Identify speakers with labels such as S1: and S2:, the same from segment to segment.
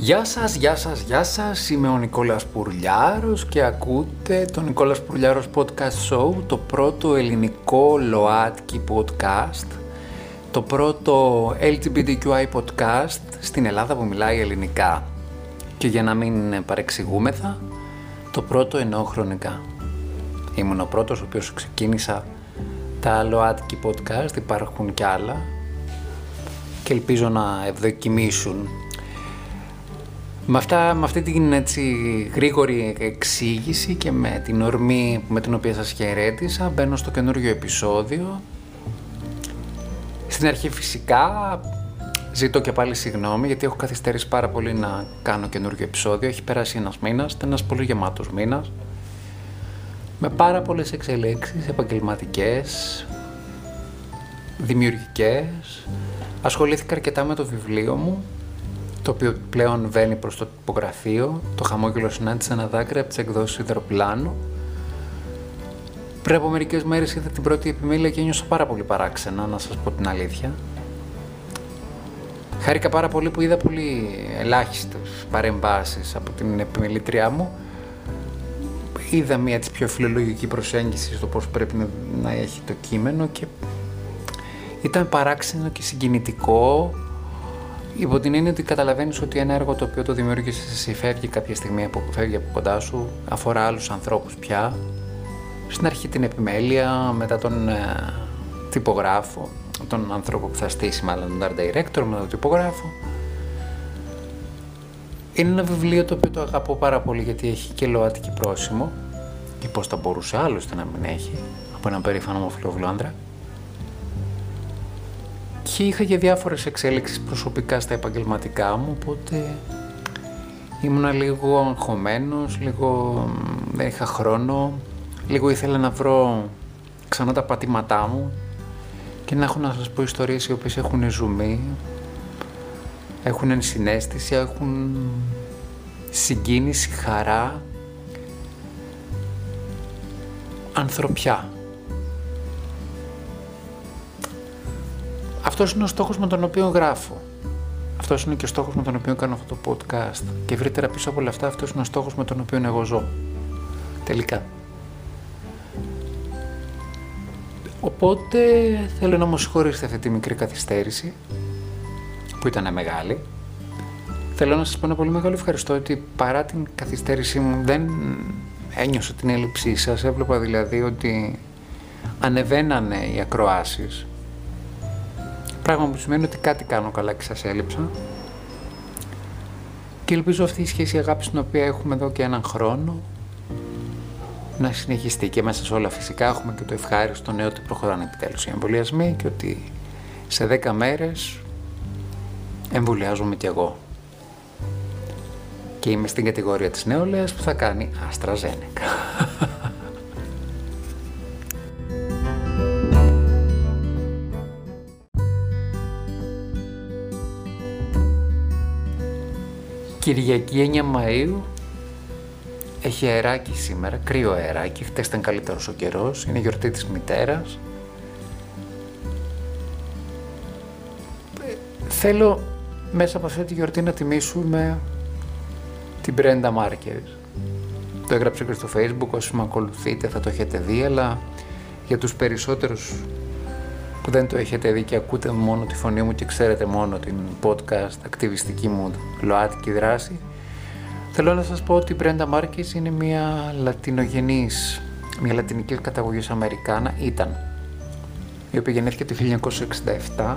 S1: Γεια σας, γεια σας, γεια σας. Είμαι ο Νικόλας Πουρλιάρος και ακούτε το Νικόλας Πουρλιάρος Podcast Show, το πρώτο ελληνικό ΛΟΑΤΚΙ podcast, το πρώτο LGBTQI podcast στην Ελλάδα που μιλάει ελληνικά. Και για να μην παρεξηγούμεθα, το πρώτο εννοώ χρονικά. Ήμουν ο πρώτος ο οποίος ξεκίνησα τα ΛΟΑΤΚΙ podcast, υπάρχουν κι άλλα και ελπίζω να ευδοκιμήσουν με, αυτά, με αυτή την έτσι, γρήγορη εξήγηση και με την ορμή με την οποία σας χαιρέτησα μπαίνω στο καινούριο επεισόδιο. Στην αρχή φυσικά ζητώ και πάλι συγγνώμη γιατί έχω καθυστερήσει πάρα πολύ να κάνω καινούριο επεισόδιο. Έχει περάσει ένας μήνας, ήταν ένας πολύ γεμάτος μήνας με πάρα πολλές εξελίξεις επαγγελματικές, δημιουργικές. Ασχολήθηκα αρκετά με το βιβλίο μου το οποίο πλέον βαίνει προς το τυπογραφείο. Το χαμόγελο συνάντησε ένα δάκρυ από τις εκδόσεις Ιδροπλάνου. Πριν από μερικές μέρες είδα την πρώτη επιμέλεια και ένιωσα πάρα πολύ παράξενα, να σας πω την αλήθεια. Χάρηκα πάρα πολύ που είδα πολύ ελάχιστες παρεμβάσεις από την επιμελήτριά μου. Είδα μια έτσι πιο φιλολογική προσέγγισης στο πώς πρέπει να έχει το κείμενο και ήταν παράξενο και συγκινητικό Υπό την έννοια ότι καταλαβαίνεις ότι ένα έργο το οποίο το δημιούργησες εσύ φεύγει κάποια στιγμή από, φεύγει από κοντά σου, αφορά άλλους ανθρώπους πια. Στην αρχή την επιμέλεια, μετά τον ε, τυπογράφο, τον άνθρωπο που θα στήσει μάλλον τον art director, μετά τον τυπογράφο. Είναι ένα βιβλίο το οποίο το αγαπώ πάρα πολύ γιατί έχει και λοατική πρόσημο και πώς θα μπορούσε άλλωστε να μην έχει από έναν περήφανο ομοφυλόβουλο άντρα και είχα και διάφορες εξέλιξεις προσωπικά στα επαγγελματικά μου, οπότε ήμουνα λίγο αγχωμένος, λίγο δεν είχα χρόνο, λίγο ήθελα να βρω ξανά τα πατήματά μου και να έχω να σας πω ιστορίες οι οποίες έχουν ζουμί, έχουν ενσυναίσθηση, έχουν συγκίνηση, χαρά, ανθρωπιά. Αυτός είναι ο στόχος με τον οποίο γράφω. Αυτός είναι και ο στόχος με τον οποίο κάνω αυτό το podcast. Και ευρύτερα πίσω από όλα αυτά, αυτός είναι ο στόχος με τον οποίο εγώ ζω. Τελικά. Οπότε θέλω να μου συγχωρήσετε αυτή τη μικρή καθυστέρηση που ήταν μεγάλη. Θέλω να σας πω ένα πολύ μεγάλο ευχαριστώ ότι παρά την καθυστέρησή μου δεν ένιωσα την έλλειψή σας. Έβλεπα δηλαδή ότι ανεβαίνανε οι ακροάσεις Πράγμα που σημαίνει ότι κάτι κάνω καλά και σας έλειψα. Και ελπίζω αυτή η σχέση αγάπης την οποία έχουμε εδώ και έναν χρόνο να συνεχιστεί και μέσα σε όλα φυσικά έχουμε και το ευχάριστο νέο ότι προχωράνε επιτέλους οι εμβολιασμοί και ότι σε 10 μέρες εμβολιάζομαι κι εγώ. Και είμαι στην κατηγορία της νεολαίας που θα κάνει AstraZeneca. Κυριακή 9 Μαΐου έχει αεράκι σήμερα, κρύο αεράκι, χτες ήταν καλύτερος ο καιρός, είναι γιορτή της μητέρας. Θέλω μέσα από αυτή τη γιορτή να τιμήσουμε την Brenda Markers. Το έγραψε και στο facebook, όσοι με ακολουθείτε θα το έχετε δει, αλλά για τους περισσότερους που δεν το έχετε δει και ακούτε μόνο τη φωνή μου και ξέρετε μόνο την podcast ακτιβιστική μου ΛΟΑΤΚΙ δράση, θέλω να σας πω ότι η Brenda Marquez είναι μια λατινογενής, μια λατινική καταγωγής Αμερικάνα, ήταν, η οποία γεννήθηκε το 1967,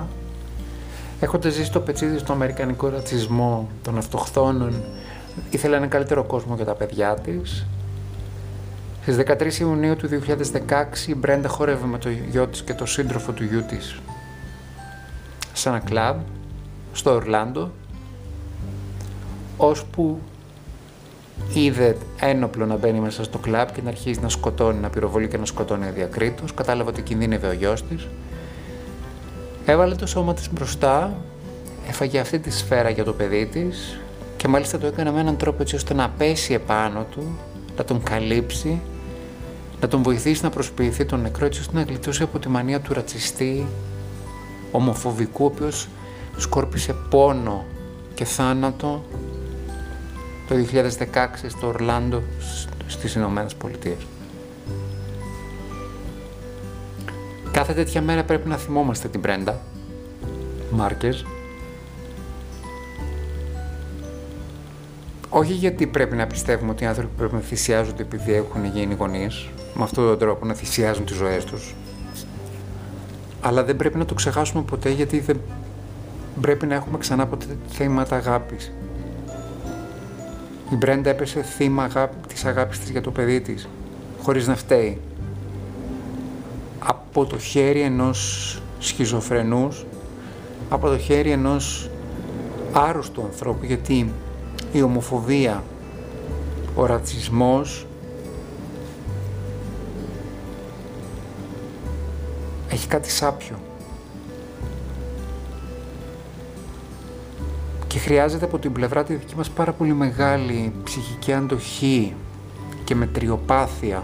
S1: έχοντας ζήσει το πετσίδι στο αμερικανικό ρατσισμό των αυτοχθόνων, ήθελε έναν καλύτερο κόσμο για τα παιδιά της στις 13 Ιουνίου του 2016 η Μπρέντα χόρευε με το γιο της και το σύντροφο του γιού της σε ένα κλαμπ στο Ορλάντο ώσπου είδε ένοπλο να μπαίνει μέσα στο κλαμπ και να αρχίζει να σκοτώνει, να πυροβολεί και να σκοτώνει αδιακρίτως. Κατάλαβε ότι κινδύνευε ο γιος της. Έβαλε το σώμα της μπροστά, έφαγε αυτή τη σφαίρα για το παιδί της και μάλιστα το έκανε με έναν τρόπο έτσι ώστε να πέσει επάνω του, να τον καλύψει να τον βοηθήσει να προσποιηθεί τον νεκρό έτσι ώστε να γλιτώσει από τη μανία του ρατσιστή ομοφοβικού ο οποίος σκόρπισε πόνο και θάνατο το 2016 στο Ορλάντο στις Ηνωμένες Πολιτείες. Κάθε τέτοια μέρα πρέπει να θυμόμαστε την Πρέντα Μάρκες όχι γιατί πρέπει να πιστεύουμε ότι οι άνθρωποι πρέπει να θυσιάζονται επειδή έχουν γίνει γονείς, με αυτόν τον τρόπο να θυσιάζουν τις ζωές τους. Αλλά δεν πρέπει να το ξεχάσουμε ποτέ γιατί δεν πρέπει να έχουμε ξανά ποτέ θέματα αγάπης. Η Μπρέντα έπεσε θύμα αγάπη, της αγάπης της για το παιδί της, χωρίς να φταίει. Από το χέρι ενός σχιζοφρενούς, από το χέρι ενός άρρωστου ανθρώπου, γιατί η ομοφοβία, ο ρατσισμός έχει κάτι σάπιο. Και χρειάζεται από την πλευρά τη δική μας πάρα πολύ μεγάλη ψυχική αντοχή και μετριοπάθεια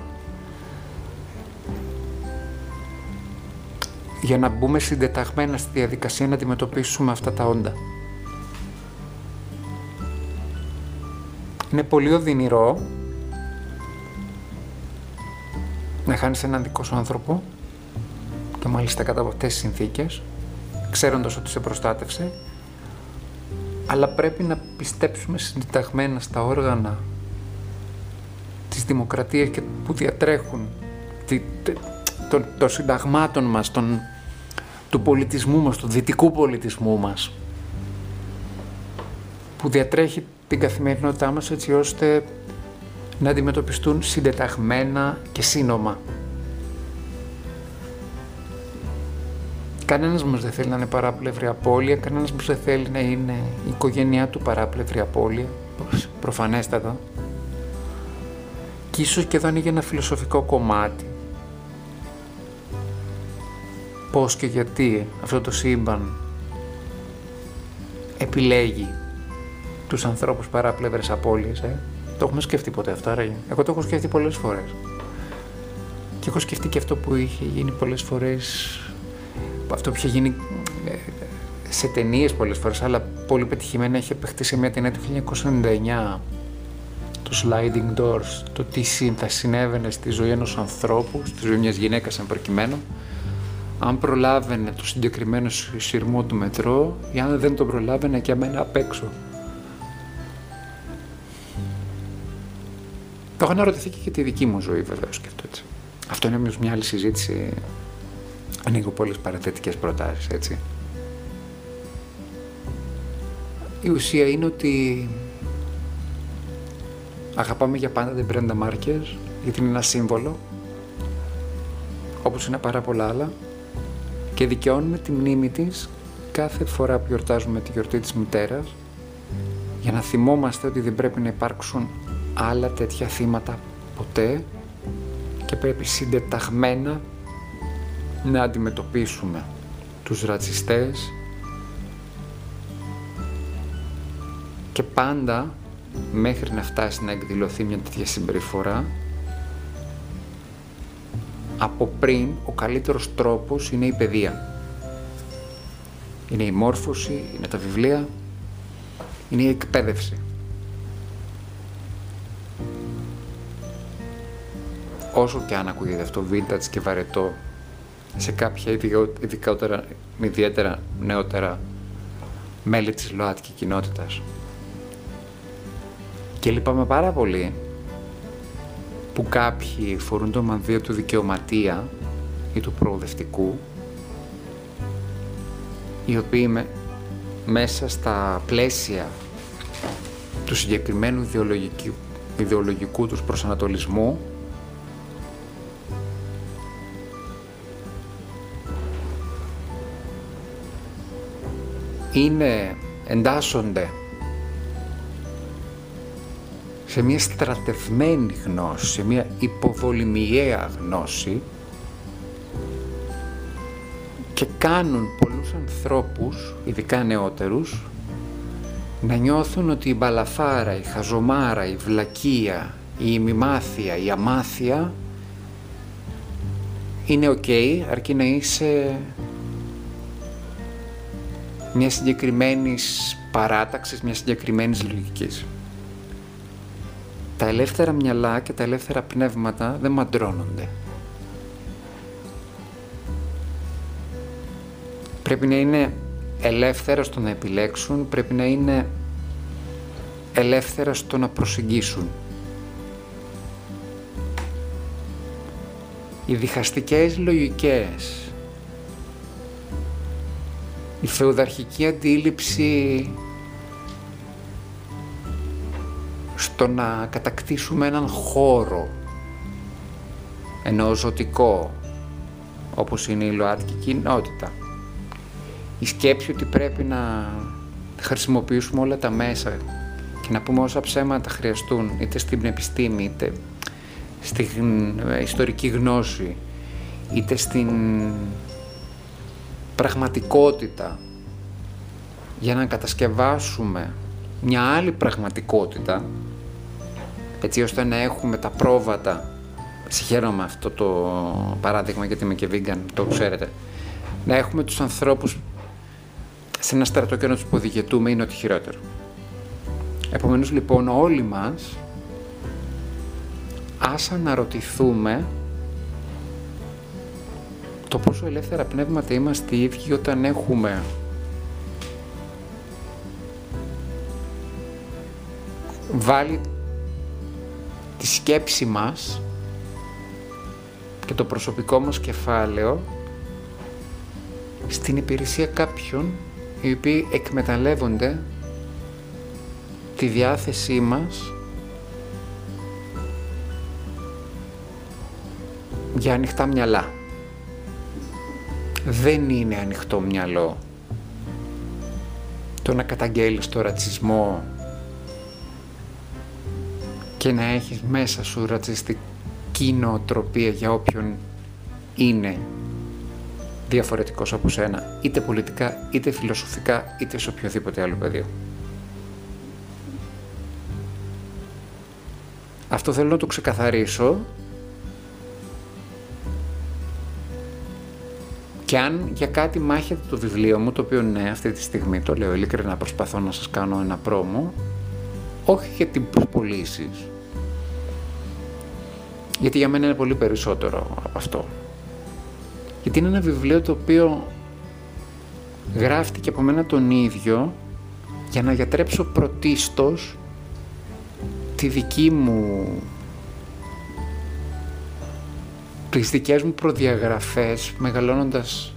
S1: για να μπούμε συντεταγμένα στη διαδικασία να αντιμετωπίσουμε αυτά τα όντα. Είναι πολύ οδυνηρό να χάνεις έναν δικό σου άνθρωπο και μάλιστα κατά από αυτές τις συνθήκες, ξέροντας ότι σε προστάτευσε, αλλά πρέπει να πιστέψουμε συνταγμένα στα όργανα της δημοκρατίας και που διατρέχουν των, των συνταγμάτων μας, των, του πολιτισμού μας, του δυτικού πολιτισμού μας, που διατρέχει την καθημερινότητά μας έτσι ώστε να αντιμετωπιστούν συντεταγμένα και σύνομα. Κανένας μας δεν θέλει να είναι παράπλευρη απώλεια, κανένας μας δεν θέλει να είναι η οικογένειά του παράπλευρη απώλεια, προφανέστατα. Και ίσως και εδώ ανοίγει ένα φιλοσοφικό κομμάτι. Πώς και γιατί αυτό το σύμπαν επιλέγει τους ανθρώπους παράπλευρες απώλειες, ε. Το έχουμε σκεφτεί ποτέ αυτό, άραγε. Εγώ το έχω σκεφτεί πολλές φορές. Και έχω σκεφτεί και αυτό που είχε γίνει πολλές φορές, αυτό που είχε γίνει ε, σε ταινίες πολλές φορές, αλλά πολύ πετυχημένα έχει επεχτεί σε μια ταινία του 1999, το Sliding Doors, το τι θα συνέβαινε στη ζωή ενός ανθρώπου, στη ζωή μιας γυναίκας εν προκειμένου, αν προλάβαινε το συγκεκριμένο σειρμό του μετρό ή αν δεν το προλάβαινε και αμένα απ' έξω. Το έχω αναρωτηθεί και για τη δική μου ζωή, βεβαίω και αυτό έτσι. Αυτό είναι μια άλλη συζήτηση. Ανοίγω πολλές παραθετικές προτάσεις, έτσι. Η ουσία είναι ότι αγαπάμε για πάντα την Brenda Μάρκες γιατί είναι ένα σύμβολο όπως είναι πάρα πολλά άλλα και δικαιώνουμε τη μνήμη της κάθε φορά που γιορτάζουμε τη γιορτή της μητέρας για να θυμόμαστε ότι δεν πρέπει να υπάρξουν άλλα τέτοια θύματα ποτέ και πρέπει συντεταγμένα να αντιμετωπίσουμε τους ρατσιστές και πάντα μέχρι να φτάσει να εκδηλωθεί μια τέτοια συμπεριφορά από πριν ο καλύτερος τρόπος είναι η παιδεία. Είναι η μόρφωση, είναι τα βιβλία, είναι η εκπαίδευση. Όσο και αν ακούγεται αυτό vintage και βαρετό σε κάποια ειδικότερα, ιδιαίτερα νεότερα μέλη της ΛΟΑΤΚΙ κοινότητας. Και λυπάμαι πάρα πολύ που κάποιοι φορούν το μανδύο του δικαιωματία ή του προοδευτικού οι οποίοι με, μέσα στα πλαίσια του συγκεκριμένου ιδεολογικού, ιδεολογικού τους προσανατολισμού είναι, εντάσσονται σε μια στρατευμένη γνώση, σε μια υποβολημιαία γνώση και κάνουν πολλούς ανθρώπους, ειδικά νεότερους, να νιώθουν ότι η μπαλαφάρα, η χαζομάρα, η βλακεία, η ημιμάθεια, η αμάθεια είναι οκ, αρκεί να είσαι μιας συγκεκριμένης παράταξης, μιας συγκεκριμένης λογικής. Τα ελεύθερα μυαλά και τα ελεύθερα πνεύματα δεν μαντρώνονται. Πρέπει να είναι ελεύθερα στο να επιλέξουν, πρέπει να είναι ελεύθερα στο να προσεγγίσουν. Οι διχαστικές λογικές, η φεουδαρχική αντίληψη στο να κατακτήσουμε έναν χώρο ενώ ζωτικό όπως είναι η ΛΟΑΤΚΙ κοινότητα. Η σκέψη ότι πρέπει να χρησιμοποιήσουμε όλα τα μέσα και να πούμε όσα ψέματα χρειαστούν είτε στην επιστήμη είτε στην ε, ιστορική γνώση είτε στην πραγματικότητα. Για να κατασκευάσουμε μια άλλη πραγματικότητα έτσι ώστε να έχουμε τα πρόβατα. Συγχαίρομαι αυτό το παράδειγμα γιατί είμαι και vegan, το ξέρετε. Να έχουμε τους ανθρώπους σε ένα στρατό και να τους υποδηγετούμε είναι ότι χειρότερο. Επομένως λοιπόν όλοι μας ας αναρωτηθούμε το πόσο ελεύθερα πνεύματα είμαστε οι ίδιοι όταν έχουμε βάλει τη σκέψη μας και το προσωπικό μας κεφάλαιο στην υπηρεσία κάποιων οι οποίοι εκμεταλλεύονται τη διάθεσή μας για ανοιχτά μυαλά. Δεν είναι ανοιχτό μυαλό το να καταγγέλεις το ρατσισμό και να έχεις μέσα σου ρατσιστική νοοτροπία για όποιον είναι διαφορετικός από σένα, είτε πολιτικά, είτε φιλοσοφικά, είτε σε οποιοδήποτε άλλο πεδίο. Αυτό θέλω να το ξεκαθαρίσω και αν για κάτι μάχεται το βιβλίο μου, το οποίο ναι, αυτή τη στιγμή το λέω ειλικρινά, προσπαθώ να σας κάνω ένα πρόμο, όχι για την πωλήσει. Γιατί για μένα είναι πολύ περισσότερο από αυτό. Γιατί είναι ένα βιβλίο το οποίο γράφτηκε από μένα τον ίδιο για να γιατρέψω πρωτίστως τη δική μου τις δικές μου προδιαγραφές μεγαλώνοντας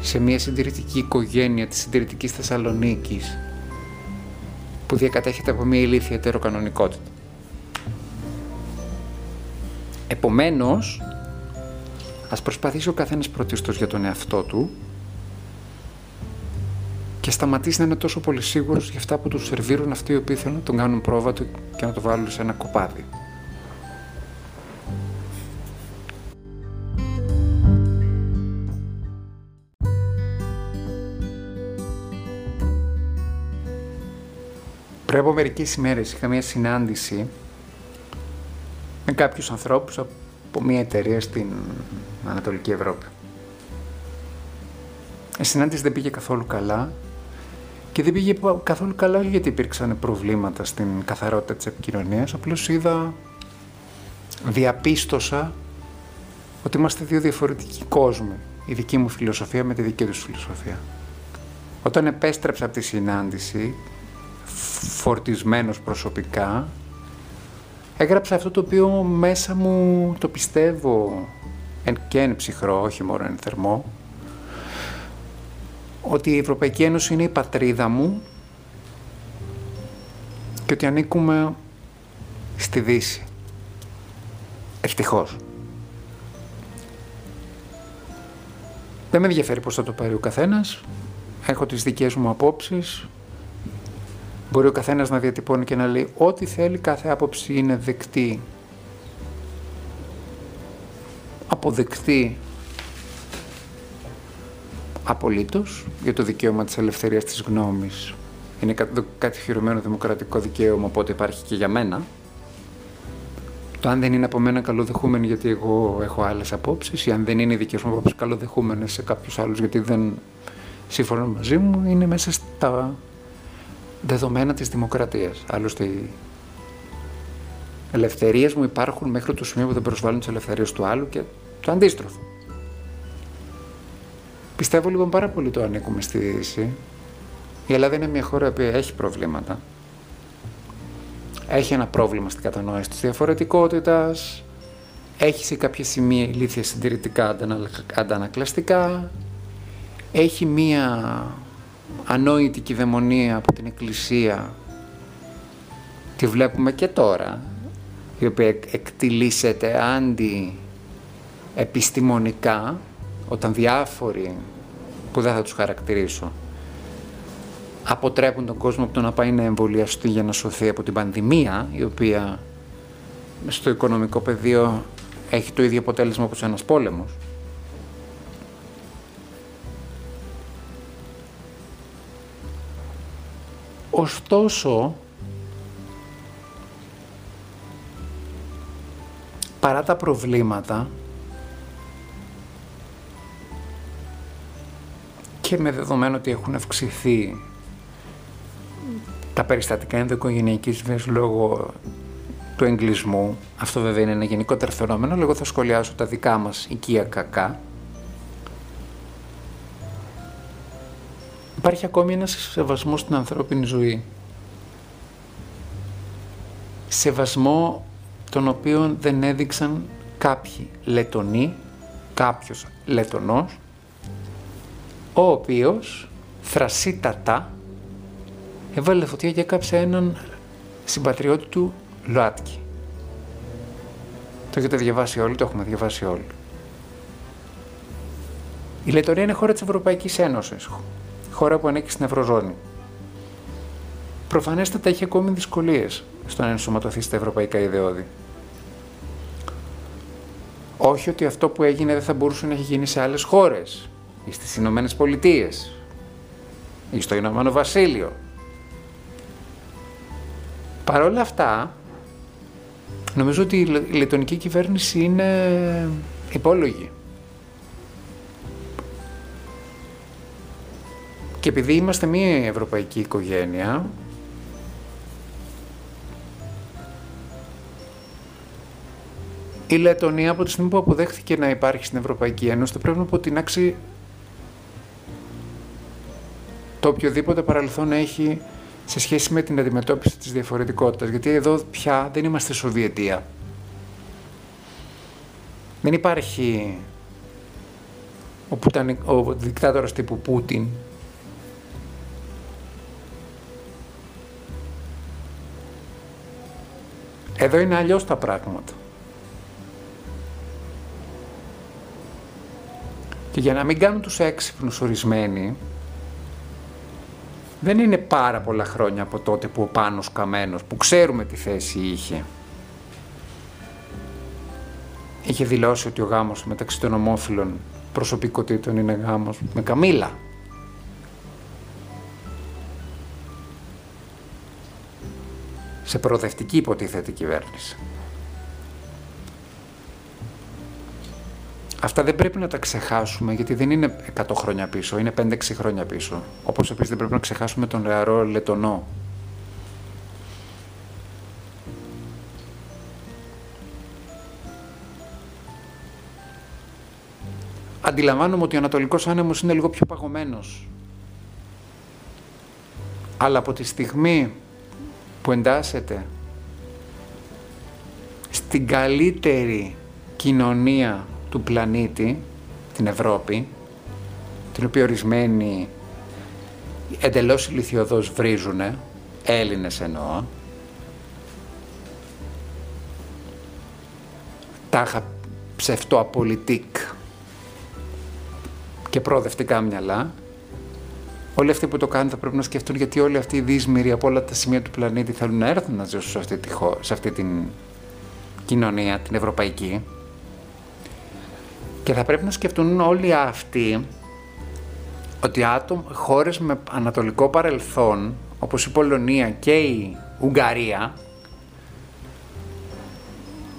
S1: σε μια συντηρητική οικογένεια της συντηρητικής Θεσσαλονίκης που διακατέχεται από μια ηλίθια ετεροκανονικότητα. Επομένως, Ας προσπαθήσει ο καθένας πρωτίστως για τον εαυτό του και σταματήσει να είναι τόσο πολύ σίγουρος για αυτά που τους σερβίρουν αυτοί οι οποίοι θέλουν να τον κάνουν πρόβατο και να το βάλουν σε ένα κοπάδι. Πριν από μερικές ημέρες είχα μια συνάντηση με κάποιους ανθρώπους από μια εταιρεία στην Ανατολική Ευρώπη. Η συνάντηση δεν πήγε καθόλου καλά και δεν πήγε καθόλου καλά γιατί υπήρξαν προβλήματα στην καθαρότητα της επικοινωνίας, απλώς είδα, διαπίστωσα ότι είμαστε δύο διαφορετικοί κόσμοι. Η δική μου φιλοσοφία με τη δική τους φιλοσοφία. Όταν επέστρεψα από τη συνάντηση, φορτισμένος προσωπικά, έγραψα αυτό το οποίο μέσα μου το πιστεύω εν και εν ψυχρό, όχι μόνο εν θερμό, ότι η Ευρωπαϊκή Ένωση είναι η πατρίδα μου και ότι ανήκουμε στη Δύση. Ευτυχώς. Δεν με ενδιαφέρει πώς θα το πάρει ο καθένας. Έχω τις δικές μου απόψεις. Μπορεί ο καθένας να διατυπώνει και να λέει ό,τι θέλει, κάθε άποψη είναι δεκτή αποδεκτεί απολύτως για το δικαίωμα της ελευθερίας της γνώμης. Είναι κάτι χειρωμένο δημοκρατικό δικαίωμα, οπότε υπάρχει και για μένα. Το αν δεν είναι από μένα καλοδεχούμενη γιατί εγώ έχω άλλες απόψεις ή αν δεν είναι οι δικές μου απόψεις καλοδεχούμενες σε κάποιους άλλους γιατί δεν σύμφωνα μαζί μου, είναι μέσα στα δεδομένα της δημοκρατίας. Άλλωστε ελευθερίες μου υπάρχουν μέχρι το σημείο που δεν προσβάλλουν τις ελευθερίες του άλλου και το αντίστροφο. Πιστεύω λοιπόν πάρα πολύ το ανήκουμε στη Δύση. Η Ελλάδα είναι μια χώρα που έχει προβλήματα. Έχει ένα πρόβλημα στην κατανόηση της διαφορετικότητας. Έχει σε κάποια σημεία ηλίθια συντηρητικά αντανακλαστικά. Έχει μία ανόητη κυδαιμονία από την Εκκλησία. Τη βλέπουμε και τώρα. Η οποία εκτιλήσεται αντι επιστημονικά όταν διάφοροι που δεν θα τους χαρακτηρίσω αποτρέπουν τον κόσμο από το να πάει να εμβολιαστεί για να σωθεί από την πανδημία η οποία στο οικονομικό πεδίο έχει το ίδιο αποτέλεσμα όπως ένας πόλεμος Ωστόσο, παρά τα προβλήματα, και με δεδομένο ότι έχουν αυξηθεί τα περιστατικά ενδοοικογενειακής βίας λόγω του εγκλισμού, αυτό βέβαια είναι ένα γενικότερο φαινόμενο, λίγο θα σχολιάσω τα δικά μας οικία κακά. Υπάρχει ακόμη ένας σεβασμός στην ανθρώπινη ζωή. Σεβασμό τον οποίο δεν έδειξαν κάποιοι λετονοί, κάποιος λετονός, ο οποίος θρασίτατα έβαλε φωτιά και έκαψε έναν συμπατριώτη του ΛΟΑΤΚΙ. Το έχετε διαβάσει όλοι, το έχουμε διαβάσει όλοι. Η Λετωνία είναι χώρα της Ευρωπαϊκής Ένωσης, χώρα που ανήκει στην Ευρωζώνη. Προφανέστατα έχει ακόμη δυσκολίες στο να ενσωματωθείς στα ευρωπαϊκά ιδεώδη. Όχι ότι αυτό που έγινε δεν θα μπορούσε να έχει γίνει σε άλλες χώρες ή στις Ηνωμένες Πολιτείες ή στο Ηνωμένο Βασίλειο. Παρ' όλα αυτά, νομίζω ότι η λετωνική κυβέρνηση είναι υπόλογη. Και επειδή είμαστε μία ευρωπαϊκή οικογένεια, η Λετωνία από τη στιγμή που αποδέχθηκε να υπάρχει στην Ευρωπαϊκή Ένωση θα πρέπει να αποτινάξει το οποιοδήποτε παρελθόν έχει σε σχέση με την αντιμετώπιση της διαφορετικότητας. Γιατί εδώ πια δεν είμαστε Σοβιετία. Δεν υπάρχει ο, πουτανι... ο δικτάτορας τύπου Πούτιν. Εδώ είναι αλλιώς τα πράγματα. Και για να μην κάνουν τους έξυπνους ορισμένοι, δεν είναι πάρα πολλά χρόνια από τότε που ο Πάνος Καμένος, που ξέρουμε τι θέση είχε, είχε δηλώσει ότι ο γάμος μεταξύ των ομόφυλων προσωπικότητων είναι γάμος με καμήλα. Σε προοδευτική υποτίθεται κυβέρνηση. Αυτά δεν πρέπει να τα ξεχάσουμε γιατί δεν είναι 100 χρόνια πίσω, είναι 5-6 χρόνια πίσω. Όπως επίσης δεν πρέπει να ξεχάσουμε τον νεαρό Λετωνό. Αντιλαμβάνομαι ότι ο Ανατολικός Άνεμος είναι λίγο πιο παγωμένος. Αλλά από τη στιγμή που εντάσσεται στην καλύτερη κοινωνία του πλανήτη, την Ευρώπη, την οποία ορισμένοι εντελώς ηλικιωδώς βρίζουνε, Έλληνες εννοώ, τάχα ψευτοαπολιτικ και προοδευτικά μυαλά, όλοι αυτοί που το κάνουν θα πρέπει να σκεφτούν γιατί όλοι αυτοί οι δύσμυροι από όλα τα σημεία του πλανήτη θέλουν να έρθουν να ζήσουν σε αυτή, τη, σε αυτή την κοινωνία, την ευρωπαϊκή. Και θα πρέπει να σκεφτούν όλοι αυτοί ότι άτομα, χώρες με ανατολικό παρελθόν, όπως η Πολωνία και η Ουγγαρία,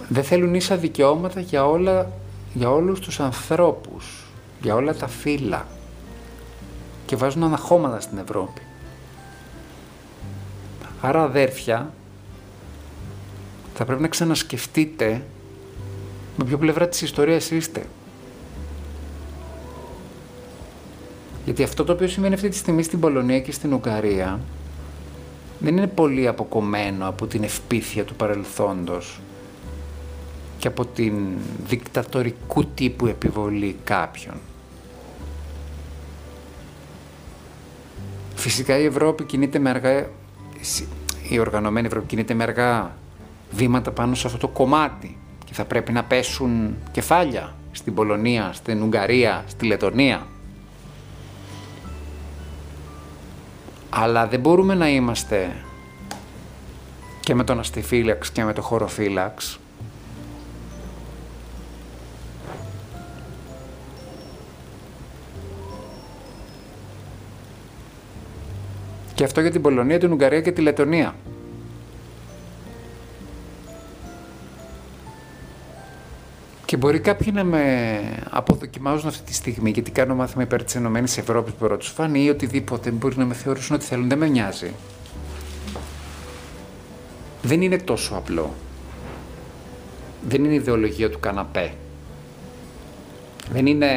S1: δεν θέλουν ίσα δικαιώματα για, όλα, για όλους τους ανθρώπους, για όλα τα φύλλα και βάζουν αναχώματα στην Ευρώπη. Άρα αδέρφια, θα πρέπει να ξανασκεφτείτε με ποιο πλευρά της ιστορίας είστε. Γιατί αυτό το οποίο σημαίνει αυτή τη στιγμή στην Πολωνία και στην Ουγγαρία δεν είναι πολύ αποκομμένο από την ευπίθεια του παρελθόντος και από την δικτατορικού τύπου επιβολή κάποιων. Φυσικά η Ευρώπη κινείται με αργά, η οργανωμένη Ευρώπη κινείται με αργά βήματα πάνω σε αυτό το κομμάτι και θα πρέπει να πέσουν κεφάλια στην Πολωνία, στην Ουγγαρία, στη Λετωνία. Αλλά δεν μπορούμε να είμαστε και με τον αστιφύλαξ και με το χωροφύλαξ Και αυτό για την Πολωνία, την Ουγγαρία και τη Λετωνία. Και μπορεί κάποιοι να με αποδοκιμάζουν αυτή τη στιγμή, γιατί κάνω μάθημα υπέρ της Ενωμένης Ευρώπης που μπορώ του φανεί ή οτιδήποτε. Μπορεί να με θεωρήσουν ότι θέλουν, δεν με νοιάζει. Δεν είναι τόσο απλό. Δεν είναι η ιδεολογία του καναπέ. Δεν είναι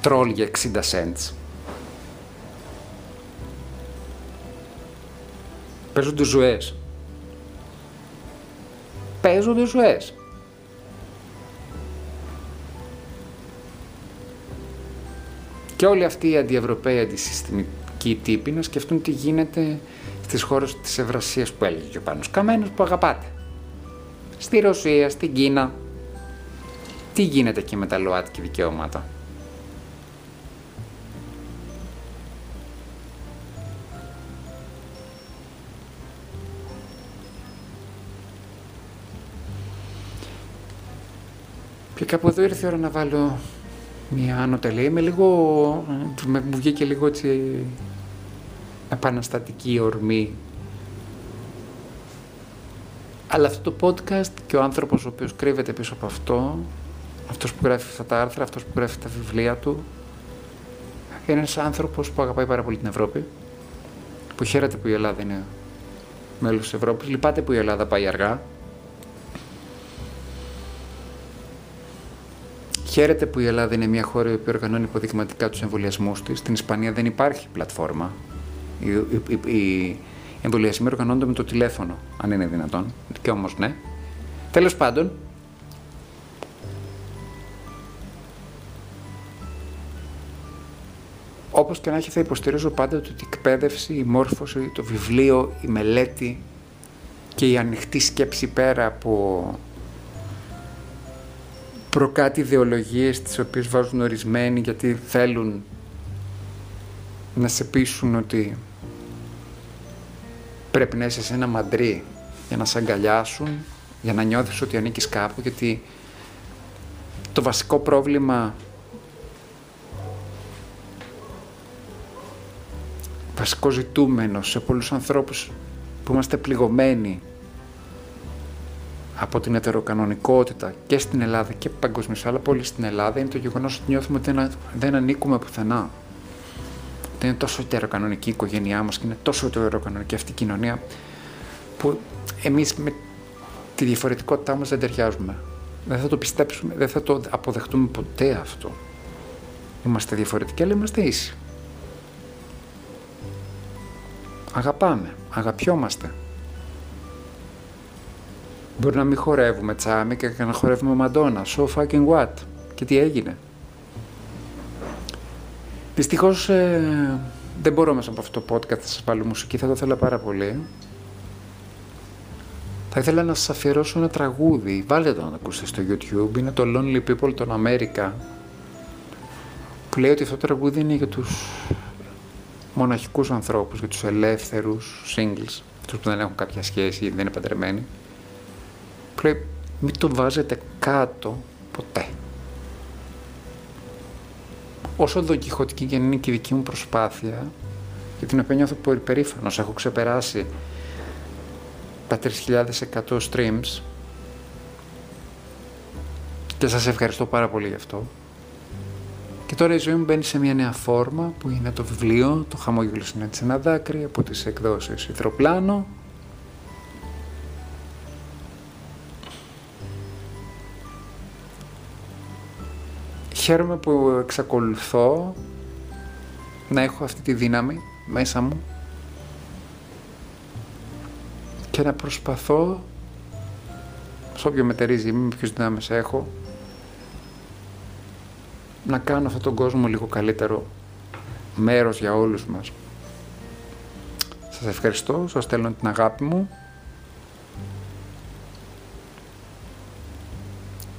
S1: τρόλ για 60 cents. Παίζονται ζωές. Παίζονται ζωές. Και όλοι αυτοί οι αντιευρωπαίοι αντισυστημικοί τύποι να σκεφτούν τι γίνεται στις χώρες της Ευρασίας που έλεγε και ο Πάνος Καμένος που αγαπάτε. Στη Ρωσία, στην Κίνα. Τι γίνεται εκεί με τα ΛΟΑΤΚΙ δικαιώματα; Και κάπου εδώ ήρθε η ώρα να βάλω μια άνω τελεία. Είμαι λίγο, μου βγήκε λίγο έτσι επαναστατική ορμή. Αλλά αυτό το podcast και ο άνθρωπος ο οποίος κρύβεται πίσω από αυτό, αυτός που γράφει αυτά τα άρθρα, αυτός που γράφει τα βιβλία του, είναι ένας άνθρωπος που αγαπάει πάρα πολύ την Ευρώπη, που χαίρεται που η Ελλάδα είναι μέλος της Ευρώπης, λυπάται που η Ελλάδα πάει αργά, Χαίρεται που η Ελλάδα είναι μια χώρα που οργανώνει υποδειγματικά τους εμβολιασμούς της. Στην Ισπανία δεν υπάρχει πλατφόρμα. Οι, οι, οι εμβολιασμοί οργανώνονται με το τηλέφωνο, αν είναι δυνατόν. Και όμως ναι. Τέλος πάντων, όπως και να έχει θα υποστηρίζω πάντα ότι η εκπαίδευση, η μόρφωση, το βιβλίο, η μελέτη και η ανοιχτή σκέψη πέρα από προκάτει ιδεολογίες τις οποίες βάζουν ορισμένοι γιατί θέλουν να σε πείσουν ότι πρέπει να είσαι σε ένα μαντρί για να σε αγκαλιάσουν, για να νιώθεις ότι ανήκεις κάπου, γιατί το βασικό πρόβλημα βασικό ζητούμενο σε πολλούς ανθρώπους που είμαστε πληγωμένοι από την ετεροκανονικότητα και στην Ελλάδα και παγκοσμίως, αλλά πολύ στην Ελλάδα, είναι το γεγονός ότι νιώθουμε ότι δεν ανήκουμε πουθενά. Ότι είναι τόσο ετεροκανονική η οικογένειά μας και είναι τόσο ετεροκανονική αυτή η κοινωνία, που εμείς με τη διαφορετικότητά μας δεν ταιριάζουμε. Δεν θα το πιστέψουμε, δεν θα το αποδεχτούμε ποτέ αυτό. Είμαστε διαφορετικοί, αλλά είμαστε ίσοι. Αγαπάμε, αγαπιόμαστε. Μπορεί να μην χορεύουμε τσάμι και να χορεύουμε μαντόνα. So fucking what; Και τι έγινε; Δυστυχώς ε, δεν μπορώ μέσα από αυτό το podcast να σας βάλω μουσική, θα το ήθελα πάρα πολύ. Θα ήθελα να σας αφιερώσω ένα τραγούδι, βάλτε το να το ακούσετε στο YouTube, είναι το Lonely People των America, που λέει ότι αυτό το τραγούδι είναι για τους μοναχικούς ανθρώπους, για τους ελεύθερους singles, τους που δεν έχουν κάποια σχέση ή δεν είναι παντρεμένοι πρέπει μην το βάζετε κάτω ποτέ. Όσο δοκιχωτική και είναι και η δική μου προσπάθεια, για την οποία νιώθω πολύ περήφανος, έχω ξεπεράσει τα 3.100 streams και σας ευχαριστώ πάρα πολύ γι' αυτό. Και τώρα η ζωή μου μπαίνει σε μια νέα φόρμα που είναι το βιβλίο, το χαμόγελο συνάντησε ένα δάκρυ από τις εκδόσεις Ιδροπλάνο χαίρομαι που εξακολουθώ να έχω αυτή τη δύναμη μέσα μου και να προσπαθώ σε όποιο μετερίζει είμαι, ποιους δυνάμεις έχω να κάνω αυτόν τον κόσμο λίγο καλύτερο μέρος για όλους μας. Σας ευχαριστώ, σας στέλνω την αγάπη μου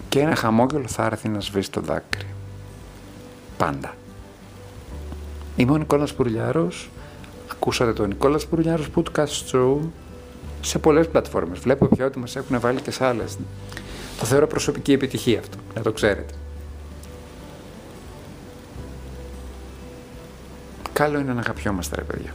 S1: και ένα χαμόγελο θα έρθει να σβήσει το δάκρυ. Πάντα. Είμαι ο Νικόλας Πουρλιάρος. Ακούσατε το Νικόλας Πουρλιάρος Podcast Show σε πολλές πλατφόρμες. Βλέπω πια ότι μας έχουν βάλει και σε άλλες. Το θεωρώ προσωπική επιτυχία αυτό, να το ξέρετε. Καλό είναι να αγαπιόμαστε ρε παιδιά.